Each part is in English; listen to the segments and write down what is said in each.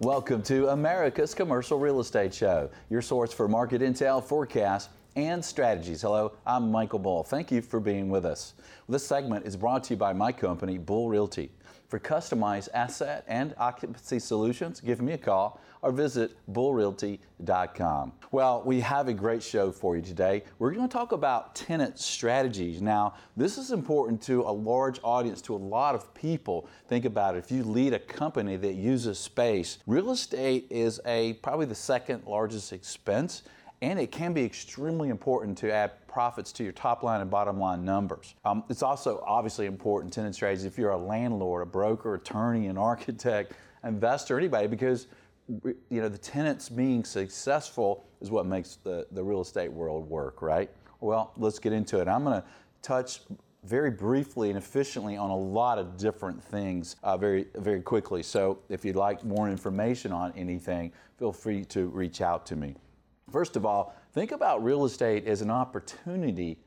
Welcome to America's Commercial Real Estate Show, your source for market intel, forecasts, and strategies. Hello, I'm Michael Bull. Thank you for being with us. This segment is brought to you by my company, Bull Realty. For customized asset and occupancy solutions, give me a call or visit bullrealty.com. Well, we have a great show for you today. We're going to talk about tenant strategies. Now, this is important to a large audience, to a lot of people. Think about it. If you lead a company that uses space, real estate is a probably the second largest expense and it can be extremely important to add profits to your top line and bottom line numbers. Um, it's also obviously important tenant strategies if you're a landlord, a broker, attorney, an architect, investor, anybody, because you know the tenants being successful is what makes the, the real estate world work, right? Well, let's get into it. I'm going to touch very briefly and efficiently on a lot of different things uh, very very quickly. So if you'd like more information on anything, feel free to reach out to me. First of all, think about real estate as an opportunity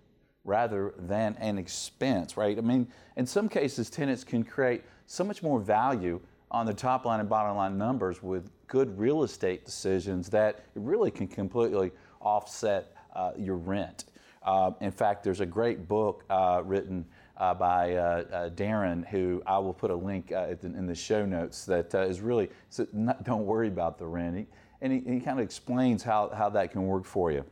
rather than an expense, right? I mean, in some cases, tenants can create so much more value on the top line and bottom line numbers with good real estate decisions that it really can completely offset uh, your rent. Uh, in fact, there's a great book uh, written uh, by uh, uh, Darren, who I will put a link in the show notes, that is really, so not, don't worry about the rent. And he, he kind of explains how, how that can work for you.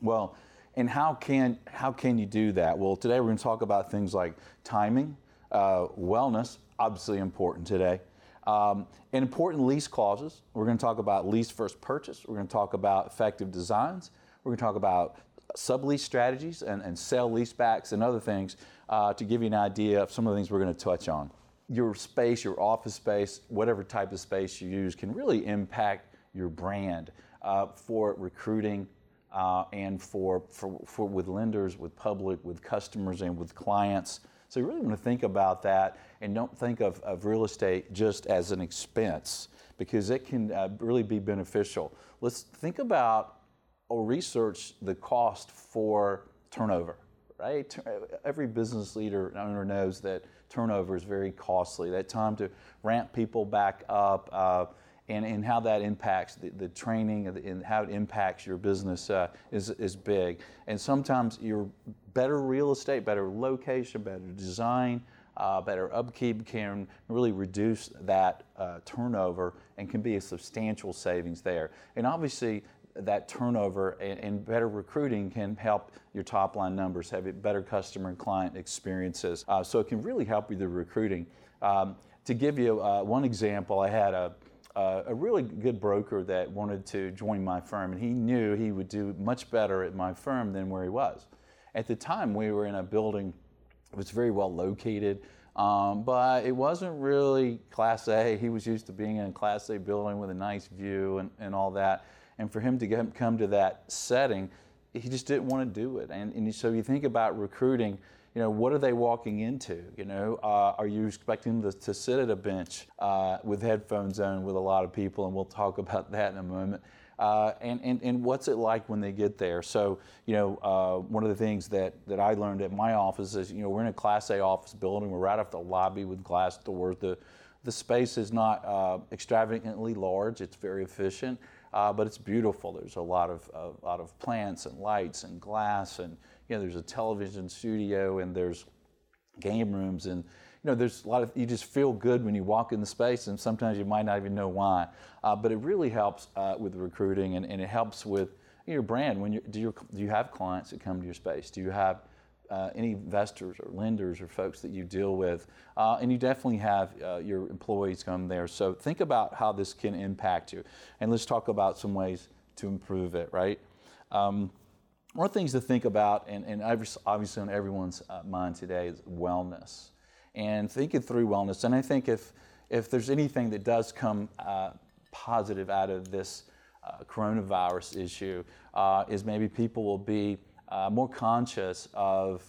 Well, and how can, how can you do that? Well, today we're going to talk about things like timing, uh, wellness, obviously important today, um, and important lease clauses. We're going to talk about lease versus purchase. We're going to talk about effective designs. We're going to talk about sublease strategies and, and sell leasebacks and other things uh, to give you an idea of some of the things we're going to touch on. Your space, your office space, whatever type of space you use, can really impact your brand uh, for recruiting uh, and for, for, for with lenders, with public, with customers, and with clients. So you really want to think about that and don't think of, of real estate just as an expense because it can uh, really be beneficial. Let's think about or research the cost for turnover right? Every business leader and owner knows that turnover is very costly. That time to ramp people back up, uh, and, and how that impacts the, the training and how it impacts your business uh, is, is big. And sometimes your better real estate, better location, better design, uh, better upkeep can really reduce that uh, turnover and can be a substantial savings there. And obviously, that turnover and, and, better recruiting can help your top line numbers, have better customer and client experiences. Uh, so it can really help with the recruiting. Um, to give you uh, one example, I had a uh, a really good broker that wanted to join my firm, and he knew he would do much better at my firm than where he was. At the time, we were in a building that was very well located, um, but it wasn't really Class A. He was used to being in a Class A building with a nice view and, and all that. And for him to get, come to that setting, he just didn't want to do it. And, and so you think about recruiting you know, what are they walking into? You know, uh, are you expecting them to, to sit at a bench uh, with headphones on with a lot of people? And we'll talk about that in a moment. Uh, and, and, and what's it like when they get there? So, you know, uh, one of the things that, that I learned at my office is, you know, we're in a Class A office building. We're right off the lobby with glass doors. The, the space is not uh, extravagantly large. It's very efficient, uh, but it's beautiful. There's a lot of a lot of plants and lights and glass, and you know, there's a television studio and there's game rooms and you know there's a lot of you just feel good when you walk in the space and sometimes you might not even know why uh, but it really helps uh, with recruiting and, and, it helps with your brand when you do, you do you have clients that come to your space do you have uh, any investors or lenders or folks that you deal with, uh, and you definitely have uh, your employees come there. So think about how this can impact you, and let's talk about some ways to improve it. Right. Um, the things to think about, and, and obviously on everyone's uh, mind today, is wellness, and thinking through wellness. And I think if if there's anything that does come uh, positive out of this uh, coronavirus issue, is maybe people will be uh, more conscious of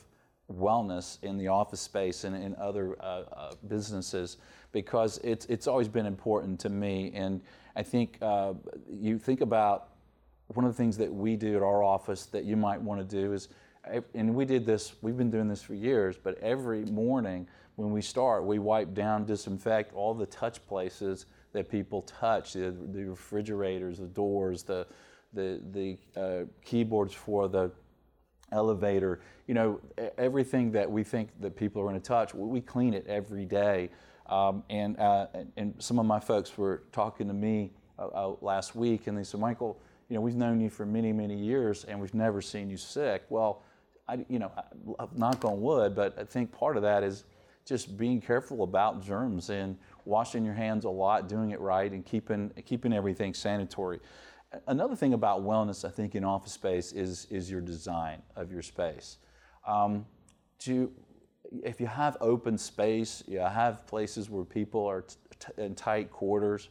wellness in the office space and in other uh, uh, businesses because it's, it's always been important to me. And I think uh, you think about one of the things that we do at our office that you might want to do is, and we did this, we've been doing this for years, but every morning when we start, we wipe down, disinfect all the touch places that people touch, the, the refrigerators, the doors, the, the, the uh, keyboards for the elevator, you know, everything that we think that people are going to touch, we clean it every day. Um, and, uh, and some of my folks were talking to me uh, uh, last week, and they said, Michael, you know, we've known you for many, many years, and we've never seen you sick. Well, I, you know, knock on wood, but I think part of that is just being careful about germs and washing your hands a lot, doing it right, and keeping keeping everything sanitary. Another thing about wellness, I think, in office space is is your design of your space. Um, to if you have open space, you have places where people are t- in tight quarters.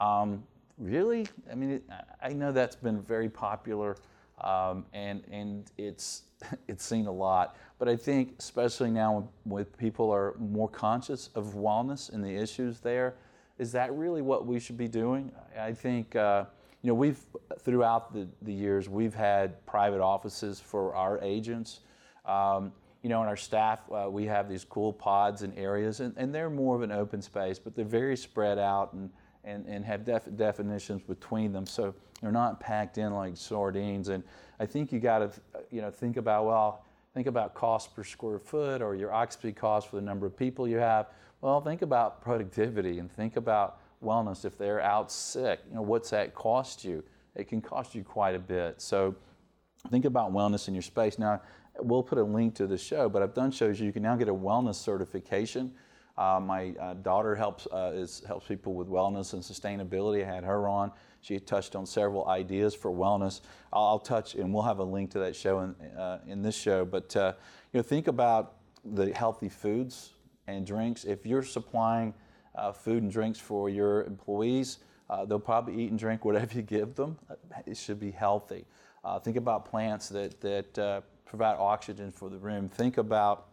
Um, really, I mean, it, I know that's been very popular, um, and and it's it's seen a lot. But I think, especially now, with people are more conscious of wellness and the issues there, is that really what we should be doing? I think. Uh, you know, we've throughout the, the years we've had private offices for our agents. Um, you know, in our staff, uh, we have these cool pods and areas, and, and they're more of an open space, but they're very spread out and, and, and have def- definitions between them. So they're not packed in like sardines. And I think you got to, you know, think about, well, think about cost per square foot or your occupancy cost for the number of people you have. Well, think about productivity and think about wellness. If they're out sick, you know, what's that cost you? It can cost you quite a bit. So think about wellness in your space. Now, we'll put a link to the show, but I've done shows you can now get a wellness certification. Uh, my uh, daughter helps uh, is, helps people with wellness and sustainability. I had her on. She touched on several ideas for wellness. I'll, I'll touch, and we'll have a link to that show in, uh, in this show. But uh, you know, think about the healthy foods and drinks. If you're supplying uh, food and drinks for your employees, they'll probably eat and drink whatever you give them. It should be healthy. think about plants that that provide oxygen for the room. Think about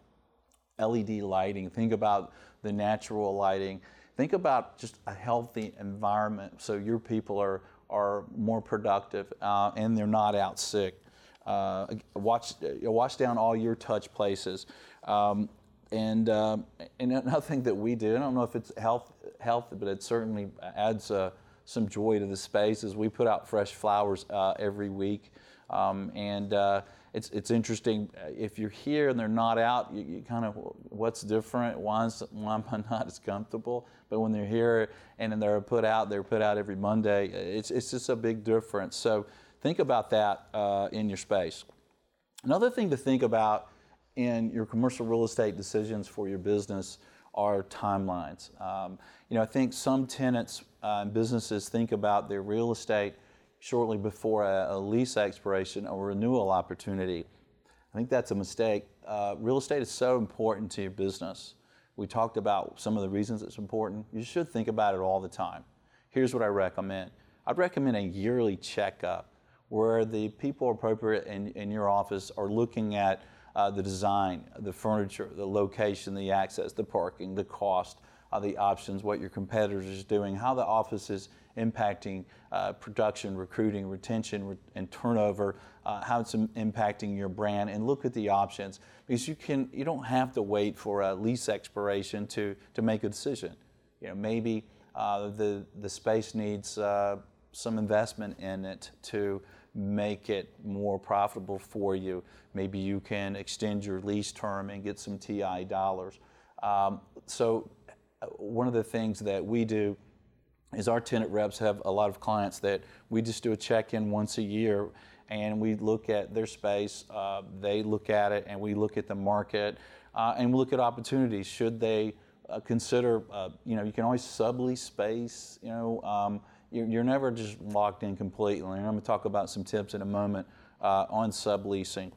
LED lighting. Think about the natural lighting. Think about just a healthy environment so your people are, are more productive uh, and they're not out sick. Uh, watch, wash down all your touch places. Um, and, um, and another thing that we do, I don't know if it's health, health but it certainly adds uh, some joy to the space, is we put out fresh flowers uh, every week. Um, and uh, it's, it's interesting uh, if you're here and they're not out, you, you kind of what's different? Why, is, why am I not as comfortable? But when they're here and they're put out, they're put out every Monday. It's, it's just a big difference. So think about that uh, in your space. Another thing to think about in your commercial real estate decisions for your business are timelines. Um, you know, I think some tenants uh, and businesses think about their real estate shortly before a, a lease expiration or renewal opportunity. I think that's a mistake. Uh, real estate is so important to your business. We talked about some of the reasons it's important. You should think about it all the time. Here's what I recommend I'd recommend a yearly checkup where the people appropriate in, in your office are looking at uh, the design, the furniture, the location, the access, the parking, the cost, uh, the options, what your competitors are doing, how the office is impacting uh, production, recruiting, retention, re- and turnover, uh, how it's impacting your brand, and look at the options because you can you don't have to wait for a lease expiration to to make a decision. You know maybe uh, the the space needs uh, some investment in it to make it more profitable for you. Maybe you can extend your lease term and get some TI dollars. Um, so one of the things that we do is our tenant reps have a lot of clients that we just do a check-in once a year and we look at their space uh, they look at it and we look at the market uh, and we look at opportunities. Should they uh, consider uh, you know you can always sublease space you know um, you're, you're, never just locked in completely. And i'm going to talk about some tips in a moment uh, on subleasing.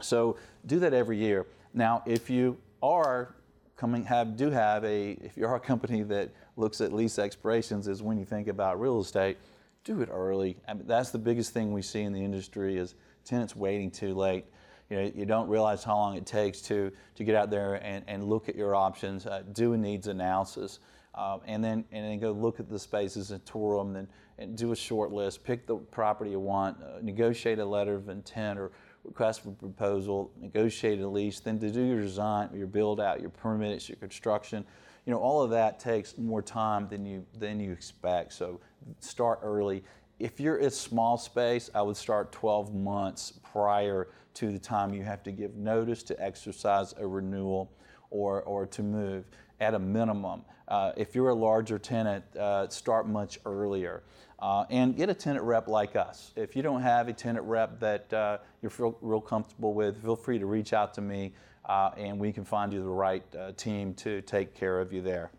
So do that every year. Now if you are coming have do have a if you're a company that looks at lease expirations is when you think about real estate, do it early. I mean, that's the biggest thing we see in the industry is tenants waiting too late. You know, you don't realize how long it takes to, to get out there and, and look at your options, uh, do a needs analysis, uh, and then and then go look at the spaces and tour them, and, and do a short list, pick the property you want, uh, negotiate a letter of intent or request for proposal, negotiate a lease, then to do your design, your build out, your permits, your construction. You know, all of that takes more time than you than you expect. So start early. If you're a small space, I would start 12 months prior to the time you have to give notice to exercise a renewal or, or to move at a minimum. Uh, if you're a larger tenant, uh, start much earlier. Uh, and get a tenant rep like us. If you don't have a tenant rep that uh, you're feel, real comfortable with, feel free to reach out to me uh, and we can find you the right uh, team to take care of you there.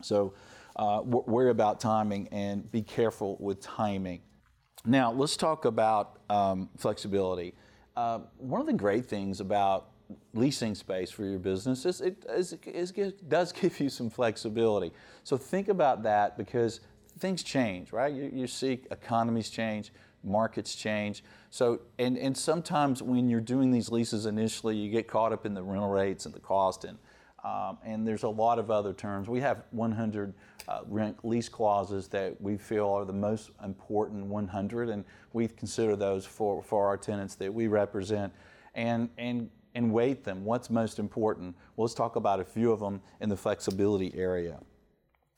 So worry about timing and be careful with timing. Now, let's talk about um, flexibility. one of the great things about leasing space for your business is it, it does give you some flexibility. So think about that because things change, right? You, you see economies change, markets change. So, and, and sometimes when you're doing these leases initially, you get caught up in the rental rates and the cost, and, um, and there's a lot of other terms. We have 100 uh, rent lease clauses that we feel are the most important 100, and we consider those for, for our tenants that we represent. And, and and weight them. What's most important? Well, let's talk about a few of them in the flexibility area.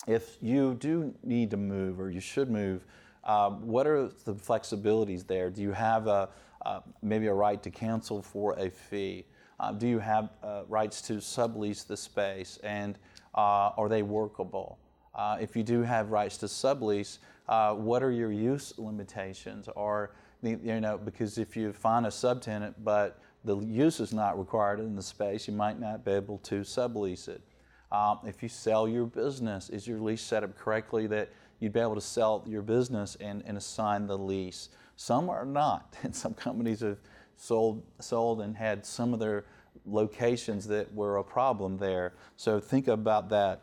If you do need to move or you should move, uh, what are the flexibilities there? Do you have a, uh, maybe a right to cancel for a fee? Uh, do you have uh, rights to sublease the space and uh, are they workable? Uh, if you do have rights to sublease, what are your use limitations? Or you know, because if you find a subtenant but the use is not required in the space, you might not be able to sublease it. Um, if you sell your business, is your lease set up correctly that you'd be able to sell your business and, and assign the lease? Some are not, and some companies have sold, sold and had some of their locations that were a problem there. So think about that.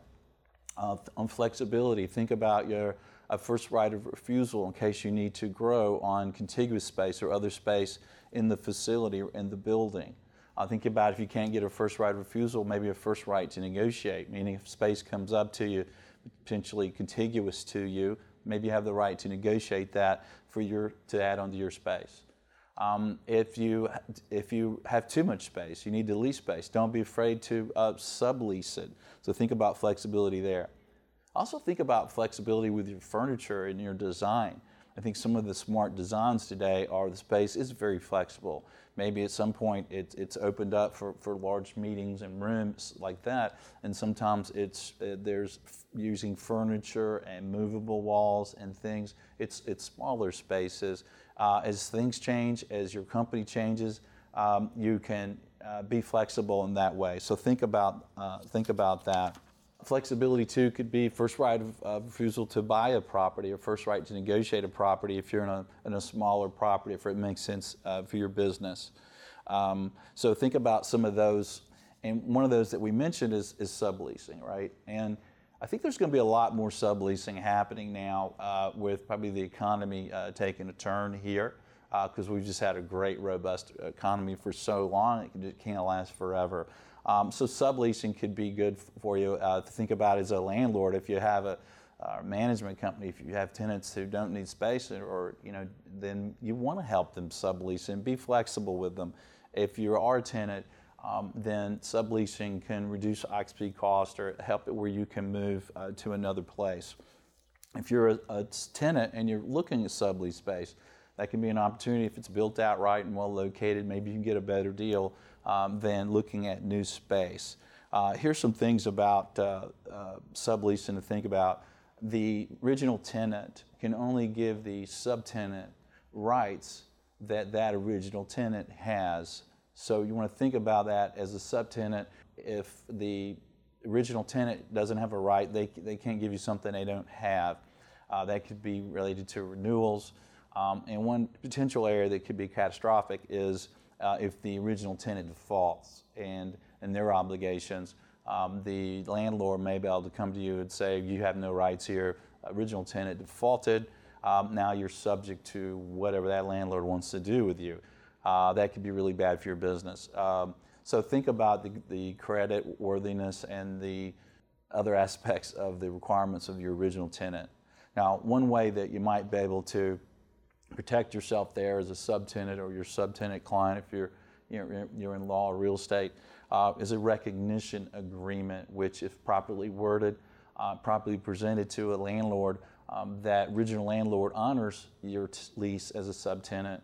Uh, on flexibility, think about your a first right of refusal in case you need to grow on contiguous space or other space in the facility or in the building. I think about if you can't get a first right refusal, maybe a first right to negotiate, meaning if space comes up to you, potentially contiguous to you, maybe you have the right to negotiate that for your to add onto your space. Um, if you if you have too much space, you need to lease space. Don't be afraid to uh, sublease it. So think about flexibility there. Also think about flexibility with your furniture and your design. I think some of the smart designs today are the space is very flexible. Maybe at some point it, it's opened up for, for large meetings and rooms like that, and sometimes it's uh, there's using furniture and movable walls and things. It's it's smaller spaces. Uh, as things change, as your company changes, um, you can uh, be flexible in that way. So think about uh, think about that. Flexibility too could be first right of, of, refusal to buy a property or first right to negotiate a property if you're in a, in a smaller property, if it makes sense uh, for your business. Um, so think about some of those. And one of those that we mentioned is, is subleasing, right? And I think there's going to be a lot more subleasing happening now uh, with probably the economy uh, taking a turn here because uh, we've just had a great, robust economy for so long, it can't last forever. Um, so subleasing could be good for you uh, to think about as a landlord. If you have a, a, management company, if you have tenants who don't need space, or you know, then you want to help them sublease and be flexible with them. If you are a tenant, um, then subleasing can reduce occupancy cost or help it where you can move uh, to another place. If you're a, a tenant and you're looking at sublease space, that can be an opportunity if it's built out right and well located. Maybe you can get a better deal um, than looking at new space. Uh, here's some things about uh, uh, subleasing to think about. The original tenant can only give the subtenant rights that that original tenant has. So you want to think about that as a subtenant. If the original tenant doesn't have a right, they, they can't give you something they don't have. Uh, that could be related to renewals. Um, and one potential area that could be catastrophic is uh, if the original tenant defaults and, and their obligations, um, the landlord may be able to come to you and say, You have no rights here. Original tenant defaulted. Um, now you're subject to whatever that landlord wants to do with you. Uh, that could be really bad for your business. Um, so think about the, the credit worthiness and the other aspects of the requirements of your original tenant. Now, one way that you might be able to protect yourself there as a subtenant or your subtenant client if you're you're, you're in law or real estate uh, is a recognition agreement which if properly worded uh, properly presented to a landlord um, that original landlord honors your t- lease as a subtenant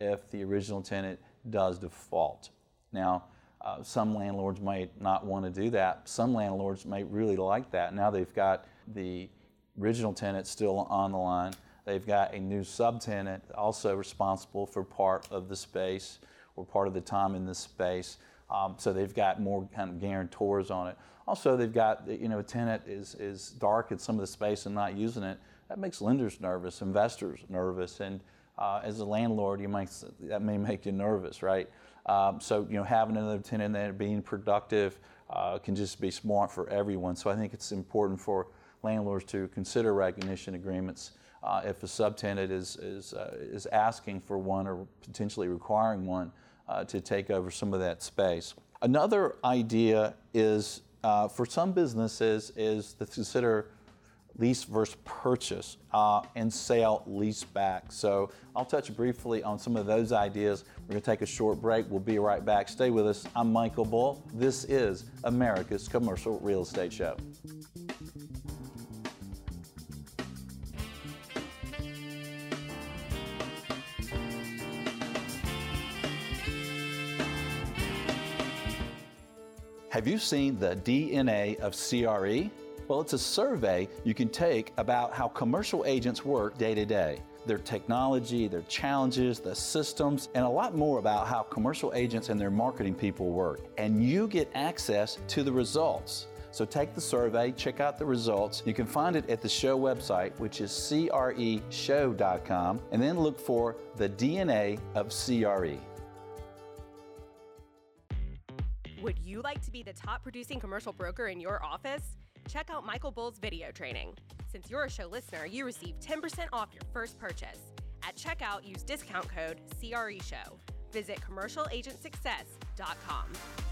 if the original tenant does default. Now uh, some landlords might not want to do that. Some landlords might really like that. Now they've got the original tenant still on the line They've got a new subtenant also responsible for part of the space or part of the time in the space. Um, so they've got more kind of guarantors on it. Also, they've got you know a tenant is is dark in some of the space and not using it. That makes lenders nervous, investors nervous, and uh, as a landlord, you might that may make you nervous, right? Um, so you know having another tenant there being productive uh, can just be smart for everyone. So I think it's important for landlords to consider recognition agreements uh, if a subtenant is, is, uh, is asking for one or potentially requiring one uh, to take over some of that space. Another idea is uh, for some businesses is to consider lease versus purchase uh, and sale lease back. So I'll touch briefly on some of those ideas. We're going to take a short break. We'll be right back. Stay with us. I'm Michael Bull. This is America's Commercial Real Estate Show. Have you seen the DNA of CRE? Well, it's a survey you can take about how commercial agents work day to day their technology, their challenges, the systems, and a lot more about how commercial agents and their marketing people work. And you get access to the results. So take the survey, check out the results. You can find it at the show website, which is creshow.com, and then look for the DNA of CRE. Would you like to be the top producing commercial broker in your office? Check out Michael Bull's video training. Since you're a show listener, you receive 10% off your first purchase. At checkout, use discount code CREShow. Visit commercialagentsuccess.com.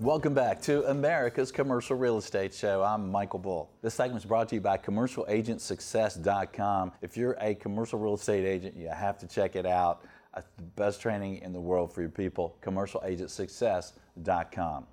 Welcome back to America's Commercial Real Estate Show. I'm Michael Bull. This segment is brought to you by CommercialAgentSuccess.com. If you're a commercial real estate agent, you have to check it out. It's the best training in the world for your people. CommercialAgentSuccess.com.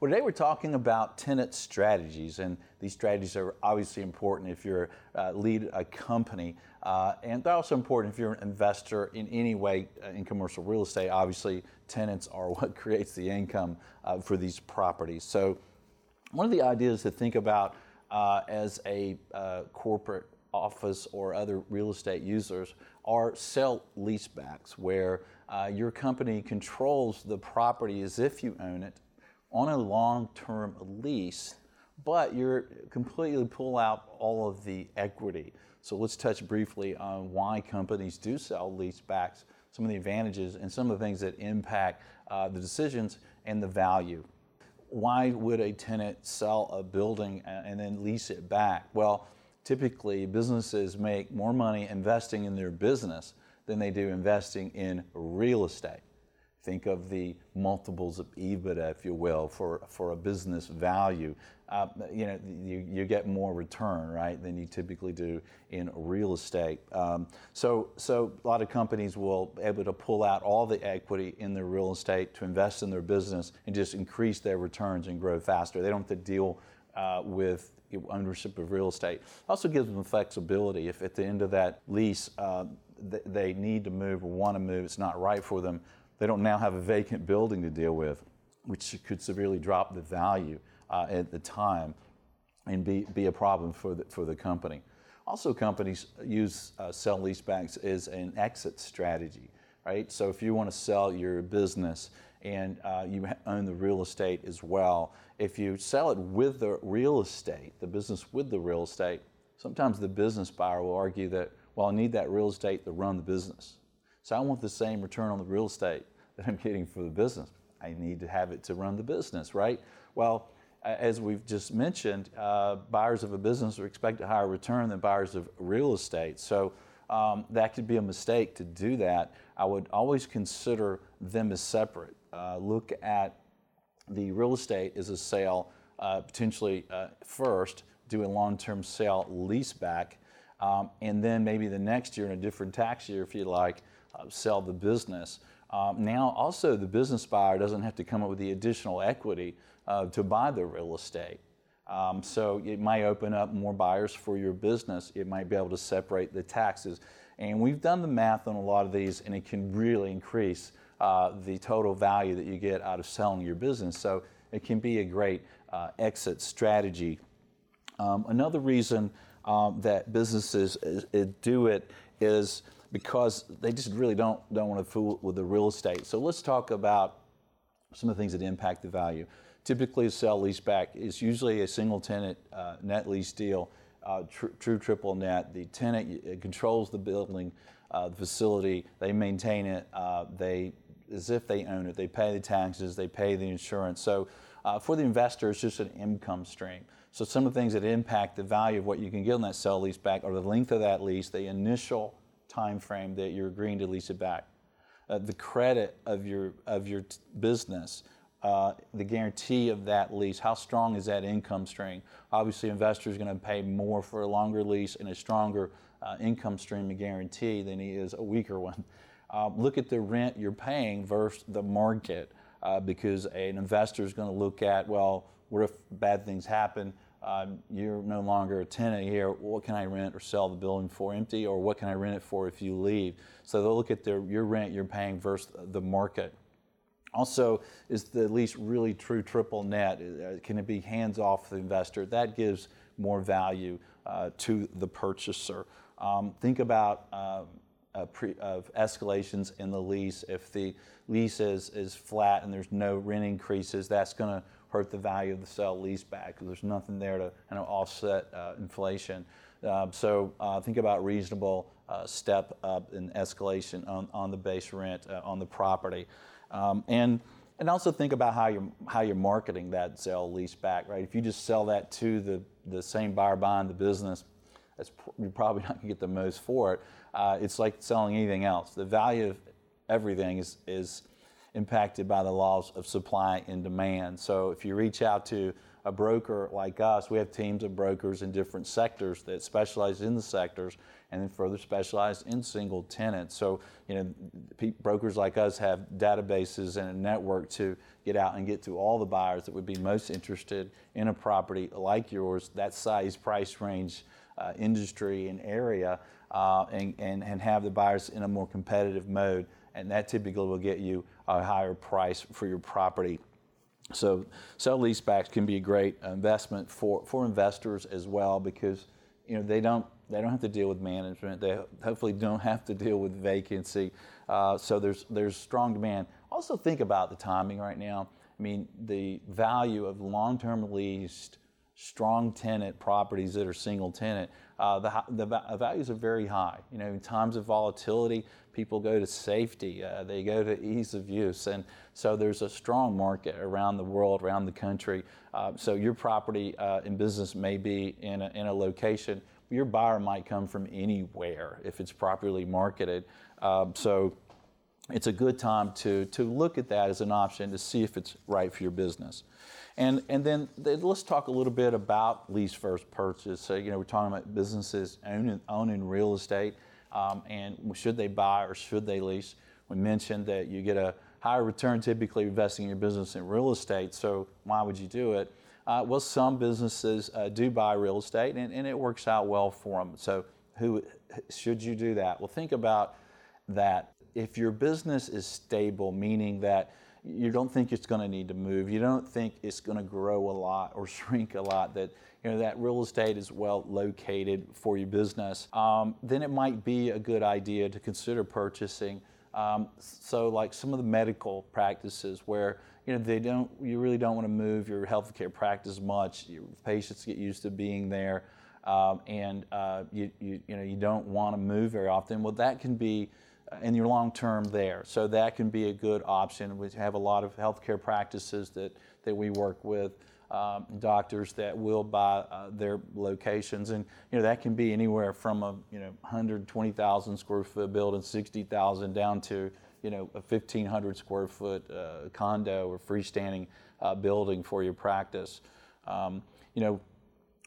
Well, today we're talking about tenant strategies, and these strategies are obviously important if you're uh, lead a company, uh, and they're also important if you're an investor in any way uh, in commercial real estate. Obviously, tenants are what creates the income uh, for these properties. So, one of the ideas to think about uh, as a uh, corporate office or other real estate users are sell leasebacks, where your company controls the property as if you own it on a long-term lease, but you're completely pull out all of the equity. So let's touch briefly on why companies do sell leasebacks, some of the advantages, and some of the things that impact uh, the decisions and the value. Why would a tenant sell a building and then lease it back? Well, typically businesses make more money investing in their business than they do investing in real estate. Think of the multiples of EBITDA, if you will, for, for a business value. Uh, you know, you, you get more return, right, than you typically do in real estate. Um, so, so a lot of companies will be able to pull out all the equity in their real estate to invest in their business and just increase their returns and grow faster. They don't have to deal uh, with ownership of real estate. Also gives them flexibility. If at the end of that lease uh, th- they need to move or want to move, it's not right for them they don't now have a vacant building to deal with, which could severely drop the value uh, at the time and be, be a problem for the, for the company. Also, companies use uh, sell leasebacks as an exit strategy, right? So, if you want to sell your business and uh, you own the real estate as well, if you sell it with the real estate, the business with the real estate, sometimes the business buyer will argue that, well, I need that real estate to run the business. So I want the same return on the real estate that I'm getting for the business. I need to have it to run the business, right? Well, as we've just mentioned, uh, buyers of a business are expected a higher return than buyers of real estate. So um, that could be a mistake to do that. I would always consider them as separate. Uh, look at the real estate as a sale, uh, potentially uh, first, do a long term sale lease back, um, and then maybe the next year in a different tax year, if you like, uh, sell the business. Um, now, also, the business buyer doesn't have to come up with the additional equity uh, to buy the real estate. Um, so it might open up more buyers for your business. It might be able to separate the taxes. And we've done the math on a lot of these, and it can really increase uh, the total value that you get out of selling your business. So it can be a great uh, exit strategy. Um, another reason um, that businesses is do it is because they just really don't don't want to fool with the real estate. So let's talk about some of the things that impact the value. Typically, a sell leaseback is usually a single tenant uh, net lease deal, uh, tr- true triple net. The tenant controls the building, uh, the facility. They maintain it. Uh, they as if they own it. They pay the taxes. They pay the insurance. So uh, for the investor, it's just an income stream. So some of the things that impact the value of what you can get on that sell lease back are the length of that lease, the initial time frame that you're agreeing to lease it back, uh, the credit of your of your t- business, uh, the guarantee of that lease. How strong is that income stream? Obviously, investors going to pay more for a longer lease and a stronger uh, income stream and guarantee than he is a weaker one. Uh, look at the rent you're paying versus the market, uh, because an investor is going to look at well, what if bad things happen? Um, you're no longer a tenant here. What can I rent or sell the building for empty, or what can I rent it for if you leave? So they'll look at their, your rent you're paying versus the market. Also, is the lease really true triple net? Uh, can it be hands off the investor? That gives more value uh, to the purchaser. Um, think about um, pre, of escalations in the lease. If the lease is, is flat and there's no rent increases, that's going to hurt the value of the sell lease back because there's nothing there to kind of offset uh, inflation. Uh, so think about reasonable uh, step up in escalation on, on the base rent uh, on the property. Um, and and also think about how you're how you're marketing that sell lease back, right? If you just sell that to the the same buyer buying the business, that's you're probably not going to get the most for it. Uh, it's like selling anything else. The value of everything is is impacted by the laws of supply and demand. So if you reach out to a broker like us, we have teams of brokers in different sectors that specialize in the sectors and then further specialize in single tenants. So, you know, brokers like us have databases and a network to get out and get to all the buyers that would be most interested in a property like yours, that size, price range, uh, industry, and area, uh, and, and, and have the buyers in a more competitive mode. And that typically will get you a higher price for your property. So sell leasebacks can be a great investment for, for investors as well because you know they don't they don't have to deal with management. They hopefully don't have to deal with vacancy. Uh, so there's there's strong demand. Also think about the timing right now. I mean the value of long-term leased strong tenant properties that are single tenant, uh, the, the, values are very high. You know, in times of volatility, people go to safety, uh, they go to ease of use, and so there's a strong market around the world, around the country. Uh, so your property uh, and business may be in a, in a location. Your buyer might come from anywhere if it's properly marketed. Um, so it's a good time to, to look at that as an option to see if it's right for your business. And, and then let's talk a little bit about lease versus purchase. So, you know, we're talking about businesses owning, owning real estate um, and should they buy or should they lease. We mentioned that you get a higher return typically investing in your business in real estate. So, why would you do it? Uh, well, some businesses uh, do buy real estate and, and it works out well for them. So, who should you do that? Well, think about that. If your business is stable, meaning that you don't think it's going to need to move. You don't think it's going to grow a lot or shrink a lot. That you know that real estate is well located for your business. Um, then it might be a good idea to consider purchasing. Um, so like some of the medical practices where you know they don't you really don't want to move your healthcare practice much. Your patients get used to being there. Um, and uh, you, you, you know you don't want to move very often. Well, that can be in your long term there. So that can be a good option. We have a lot of healthcare practices that, that we work with. Um, doctors that will buy uh, their locations, and you know that can be anywhere from a you know 120,000 square foot building, 60,000 down to you know a 1,500 square foot uh, condo or freestanding uh, building for your practice. Um, you know,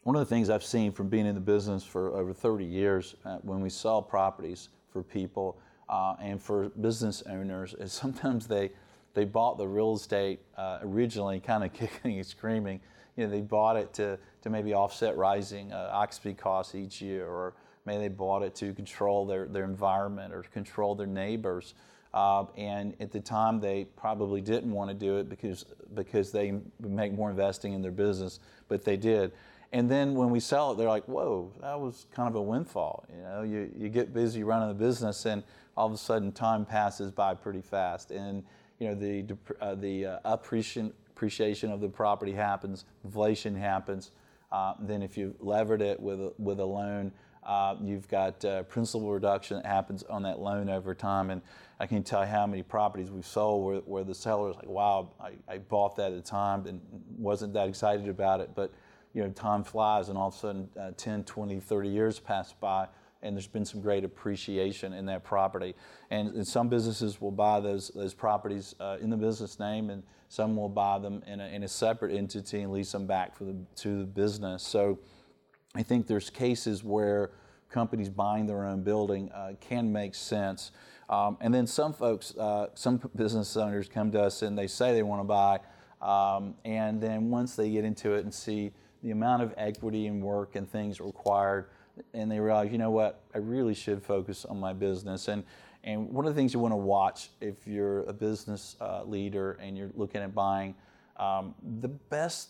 one of the things I've seen from being in the business for over 30 years, uh, when we sell properties for people uh, and for business owners, is sometimes they they bought the real estate uh, originally kind of kicking and screaming. You know, they bought it to, to maybe offset rising uh, occupancy costs each year, or maybe they bought it to control their, their environment or control their neighbors. Uh, and at the time, they probably didn't want to do it because, because they make more investing in their business, but they did. And then when we sell it, they're like, whoa, that was kind of a windfall. You know, you, you get busy running the business, and all of a sudden, time passes by pretty fast. And you know, the, uh, the uh, appreciation, appreciation of the property happens, inflation happens. Uh, then if you levered it with a, with a loan, uh, you've got uh, principal reduction that happens on that loan over time. And I can tell you how many properties we've sold where, where the seller is like, wow, I, I bought that at the time and wasn't that excited about it. But, you know, time flies and all of a sudden uh, 10, 20, 30 years pass by and there's been some great appreciation in that property. And, and some businesses will buy those, those properties uh, in the business name, and some will buy them in a, in a separate entity and lease them back for the, to the business. So I think there's cases where companies buying their own building uh, can make sense. Um, and then some folks, uh, some business owners come to us and they say they want to buy, um, and then once they get into it and see the amount of equity and work and things required, and they realize, you know what, I really should focus on my business. And and one of the things you want to watch if you're a business uh, leader and you're looking at buying, um, the best,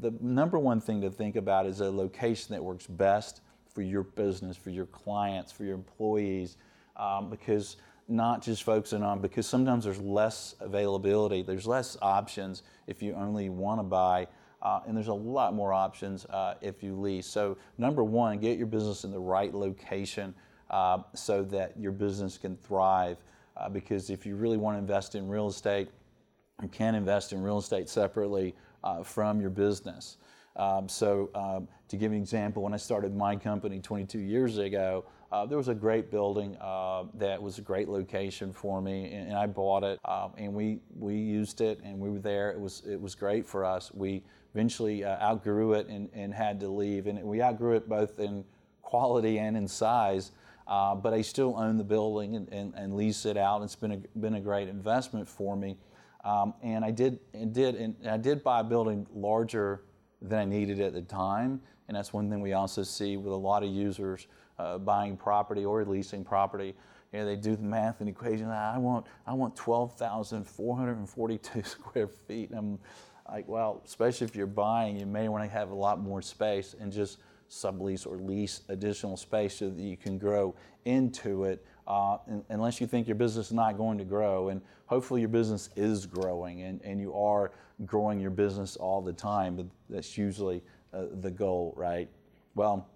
the number one thing to think about is a location that works best for your business, for your clients, for your employees, um, because not just focusing on because sometimes there's less availability, there's less options if you only want to buy uh, and there's a lot more options uh, if you lease. So, number one, get your business in the right location uh, so that your business can thrive. Uh, because if you really want to invest in real estate, you can invest in real estate separately uh, from your business. Um, so, um, to give an example, when I started my company 22 years ago, uh, there was a great building uh, that was a great location for me, and, and I bought it, um, and we we used it, and we were there. It was it was great for us. We eventually uh, outgrew it and, and had to leave. And we outgrew it both in quality and in size. Uh, but I still own the building and, and, and, lease it out. It's been a, been a great investment for me. Um, and I did, and did, and I did buy a building larger than I needed at the time. And that's one thing we also see with a lot of users uh, buying property or leasing property. You know, they do the math and equation. I want, I want 12,442 square feet. And I'm, like, well, especially if you're buying, you may want to have a lot more space and just sublease or lease additional space so that you can grow into it. Uh, unless you think your business is not going to grow, and hopefully your business is growing, and, and you are growing your business all the time. But that's usually uh, the goal, right? Well,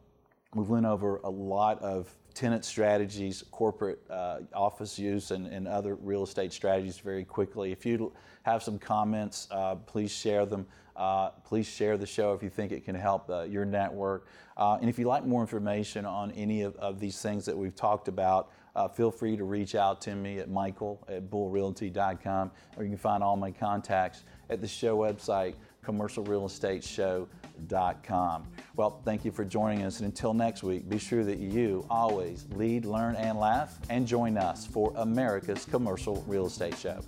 we've went over a lot of tenant strategies, corporate uh, office use, and, and other real estate strategies very quickly. If you have some comments, uh, please share them. Uh, please share the show if you think it can help uh, your network. Uh, and if you'd like more information on any of, of these things that we've talked about, uh, feel free to reach out to me at michael at bullrealty.com, or you can find all my contacts at the show website, commercialrealestateshow.com. Well, thank you for joining us. And until next week, be sure that you always lead, learn, and laugh, and join us for America's Commercial Real Estate Show.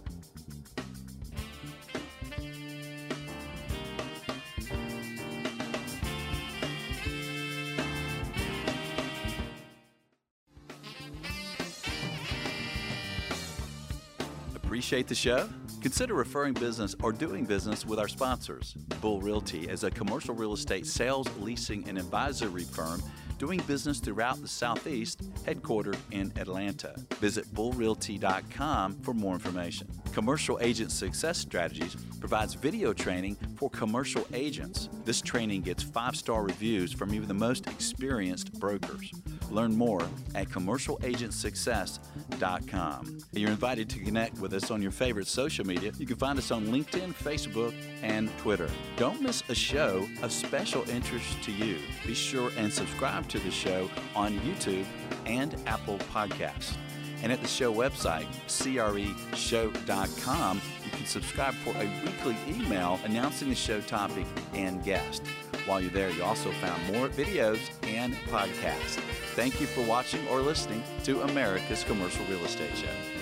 Appreciate the show? Consider referring business or doing business with our sponsors. Bull Realty is a commercial real estate sales, leasing, and advisory firm doing business throughout the Southeast, headquartered in Atlanta. Visit bullrealty.com for more information. Commercial Agent Success Strategies provides video training for commercial agents. This training gets five star reviews from even the most experienced brokers. Learn more at commercialagentsuccess.com. You're invited to connect with us on your favorite social media. You can find us on LinkedIn, Facebook, and Twitter. Don't miss a show of special interest to you. Be sure and subscribe to the show on YouTube and Apple Podcasts. And at the show website, creshow.com, you can subscribe for a weekly email announcing the show topic and guest. While you're there, you also found more videos and podcasts. Thank you for watching or listening to America's Commercial Real Estate Show.